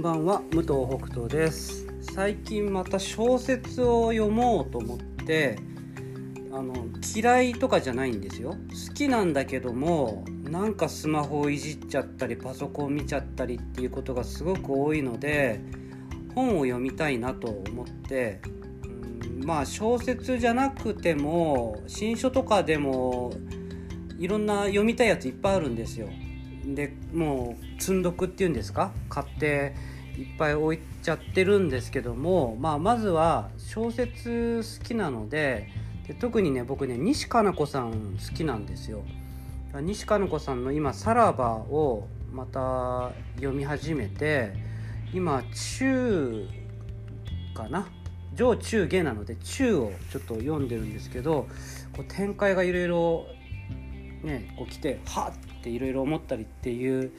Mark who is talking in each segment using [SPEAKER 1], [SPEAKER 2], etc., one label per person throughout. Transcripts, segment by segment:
[SPEAKER 1] んばんは武藤北斗です。最近また小説を読もうと思ってあの嫌いとかじゃないんですよ。好きなんだけどもなんかスマホをいじっちゃったりパソコン見ちゃったりっていうことがすごく多いので本を読みたいなと思ってうんまあ小説じゃなくても新書とかでもいろんな読みたいやついっぱいあるんですよ。でもう積んどくっていうんですか？買っていっぱい置いちゃってるんですけども、まあ、まずは小説好きなのでで特にね僕ね西加奈子さん好きなんですよ。西加奈子さんの今「さらば」をまた読み始めて今中かな？上中下なので中をちょっと読んでるんですけどこう展開がいろいろねこう来てはっっていろいろ思ったりっていう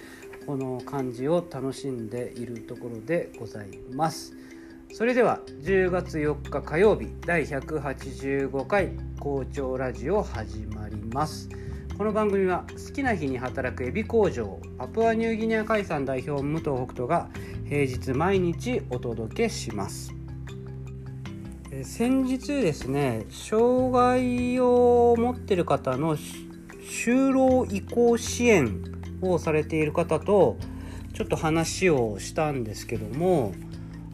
[SPEAKER 1] この感じを楽しんでいるところでございます。それでは10月4日火曜日第185回校長ラジオ始まります。この番組は好きな日に働くエビ工場パプアニューギニア海産代表武藤北斗が平日毎日お届けします。先日ですね障害を持ってる方の就労移行支援をされている方とちょっと話をしたんですけども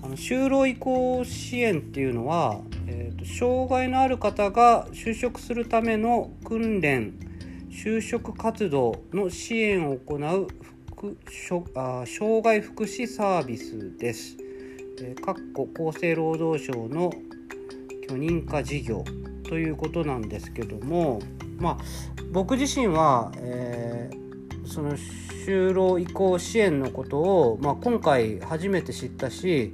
[SPEAKER 1] あの就労移行支援っていうのは、えーと、障害のある方が就職するための訓練就職活動の支援を行うあ障害福祉サービスです。えー、かっこ厚生労働省の許認可事業ということなんですけどもまあ僕自身は、えー、その就労移行支援のことを、まあ、今回初めて知ったし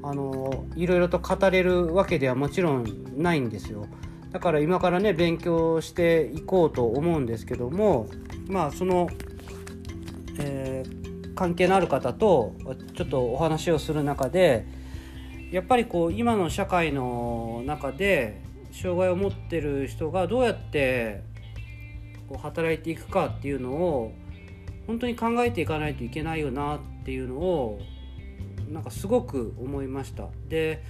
[SPEAKER 1] あのいろいろと語れるわけではもちろんないんですよ。だから今からね勉強していこうと思うんですけどもまあその、えー、関係のある方とちょっとお話をする中でやっぱりこう今の社会の中で障害を持ってる人がどうやってこう働いていくかっていうのを本当に考えていかないといけないよなっていうのをなんかすごく思いました。で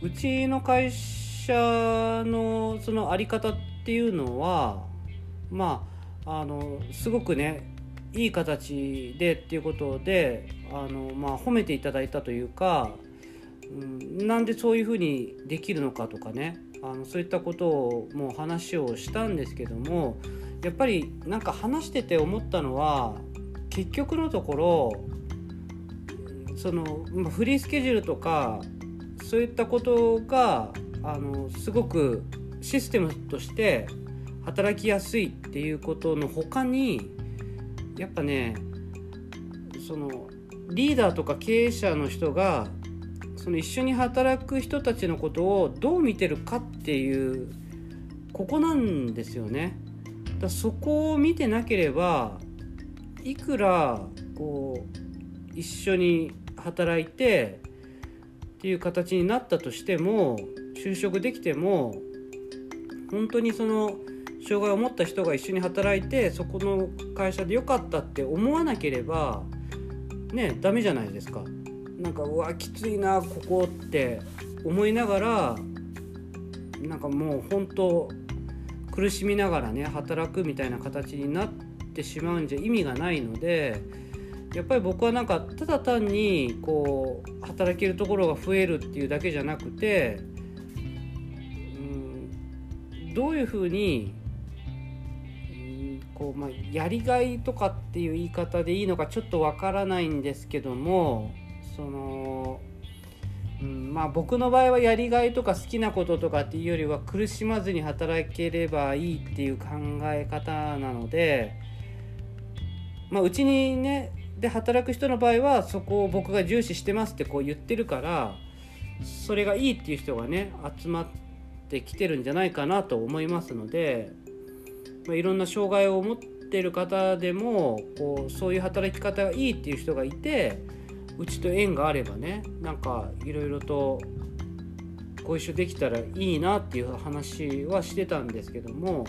[SPEAKER 1] うちの会社のその在り方っていうのはまああのすごくねいい形でっていうことであの、まあ、褒めていただいたというか、うん、なんでそういうふうにできるのかとかねあのそういったことをもう話をしたんですけどもやっぱりなんか話してて思ったのは結局のところその、まフリースケジュールとかそういったことがあのすごくシステムとして働きやすいっていうことの他にやっぱねそのリーダーとか経営者の人がその一緒に働く人たちのことをどう見てるかっていうここなんですよね。だそこを見てなければいくらこう一緒に働いてっていう形になったとしても就職できても本当にその障害を持った人が一緒に働いてそこの会社で良かったって思わなければねダメじゃないですか。なんかうわきついなここって思いながらなんかもう本当苦しみながらね働くみたいな形になっててしまうんじゃ意味がないのでやっぱり僕はなんかただ単にこう働けるところが増えるっていうだけじゃなくてうんどういうふうにこう、まあ、やりがいとかっていう言い方でいいのかちょっとわからないんですけどもその、うん、まあ僕の場合はやりがいとか好きなこととかっていうよりは苦しまずに働ければいいっていう考え方なので、まあ、うちにねで働く人の場合はそこを僕が重視してますってこう言ってるからそれがいいっていう人がね集まってきてるんじゃないかなと思いますので、まあ、いろんな障害を持ってる方でもこうそういう働き方がいいっていう人がいてうちと縁があればねなんかいろいろとご一緒できたらいいなっていう話はしてたんですけども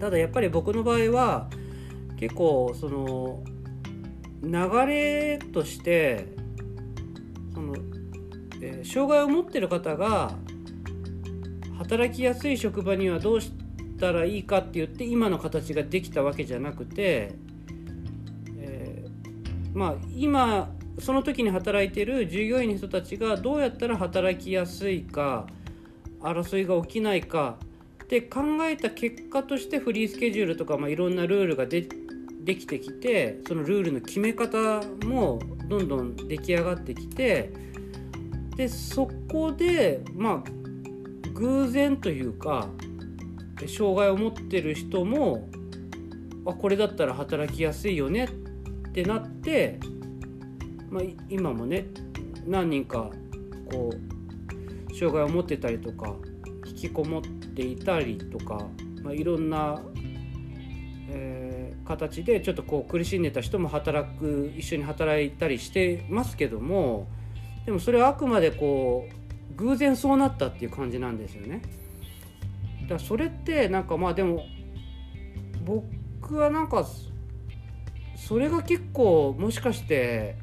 [SPEAKER 1] ただやっぱり僕の場合は結構その流れとしてその、えー、障害を持ってる方が働きやすい職場にはどうしたらいいかって言って今の形ができたわけじゃなくて、えー、まあ今その時に働いてる従業員の人たちがどうやったら働きやすいか争いが起きないかって考えた結果としてフリースケジュールとか、まあ、いろんなルールがでできてきてそのルールの決め方もどんどん出来上がってきてでそこでまあ偶然というか障害を持ってる人もあこれだったら働きやすいよねってなって、まあ、今もね何人かこう障害を持ってたりとか引きこもっていたりとか、まあ、いろんな、えー、形でちょっとこう苦しんでた人も働く一緒に働いたりしてますけどもでもそれはあくまでこう偶然そうなったっていう感じなんですよね。だそれってなんかまあでも僕はなんかそれが結構もしかして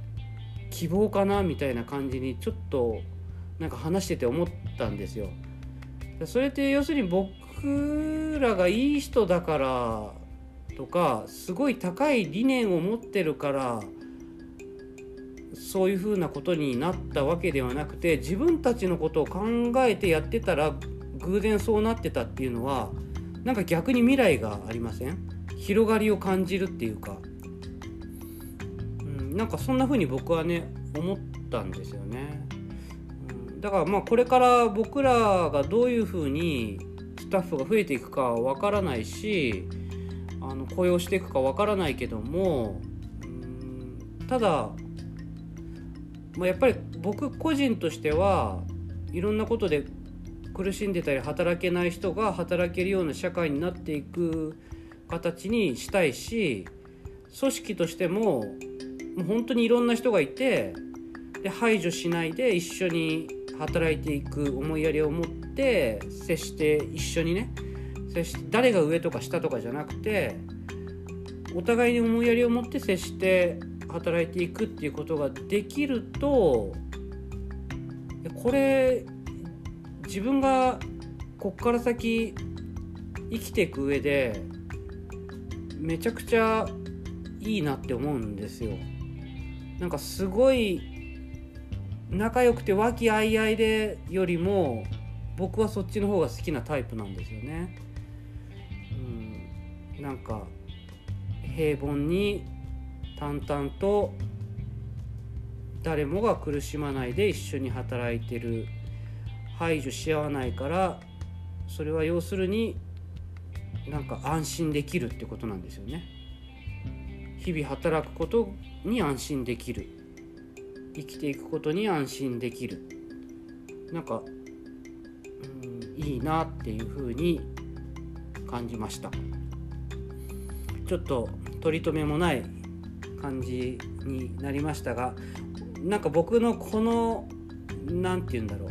[SPEAKER 1] 希望かなみたいな感じにちょっとなんか話してて思ったんですよ。それって要するに僕らがいい人だからとかすごい高い理念を持ってるからそういうふうなことになったわけではなくて自分たちのことを考えてやってたら偶然そうなってたっていうのはなんか逆に未来がありません？広がりを感じるっていうか、うん、なんかそんな風に僕はね思ったんですよね、うん、だからまあこれから僕らがどういう風にスタッフが増えていくかは分からないしあの雇用していくか分からないけども、うん、ただ、まあ、やっぱり僕個人としてはいろんなことで苦しんでたり働けない人が働けるような社会になっていく形にしたいし組織としてももう本当にいろんな人がいてで排除しないで一緒に働いていく思いやりを持って接して一緒にね接し誰が上とか下とかじゃなくてお互いに思いやりを持って接して働いていくっていうことができるとこれ自分がこっから先生きていく上でめちゃくちゃいいなって思うんですよ。なんかすごい仲良くて和気あいあいでよりも僕はそっちの方が好きなタイプなんですよね。なんか平凡に淡々と誰もが苦しまないで一緒に働いてる。排除し合わないからそれは要するになんか安心できるってことなんですよね。日々働くことに安心できる。生きていくことに安心できる。なんか、うん、いいなっていうふうに感じました。ちょっと取り留めもない感じになりましたがなんか僕のこの何て言うんだろう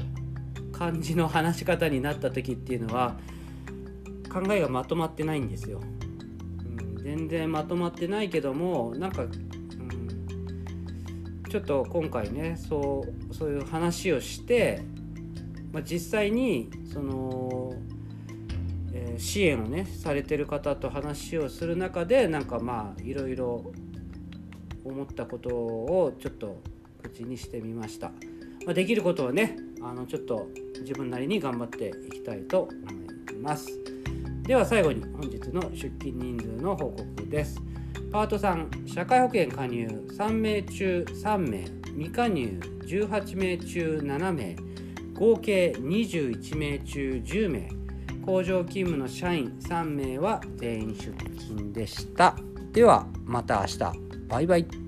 [SPEAKER 1] 感じの話し方になった時っていうのは考えがまとまってないんですよ。うん、全然まとまってないけどもなんか、うん、ちょっと今回ねそうそういう話をして、まあ、実際にその、えー、支援をねされてる方と話をする中でなんかまあいろいろ思ったことをちょっと口にしてみました。まあ、できることはねあのちょっと自分なりに頑張っていきたいと思います。では最後に本日の出勤人数の報告です。パート3社会保険加入3名中3名未加入18名中7名合計21名中10名。工場勤務の社員3名は全員出勤でした。ではまた明日。バイバイ。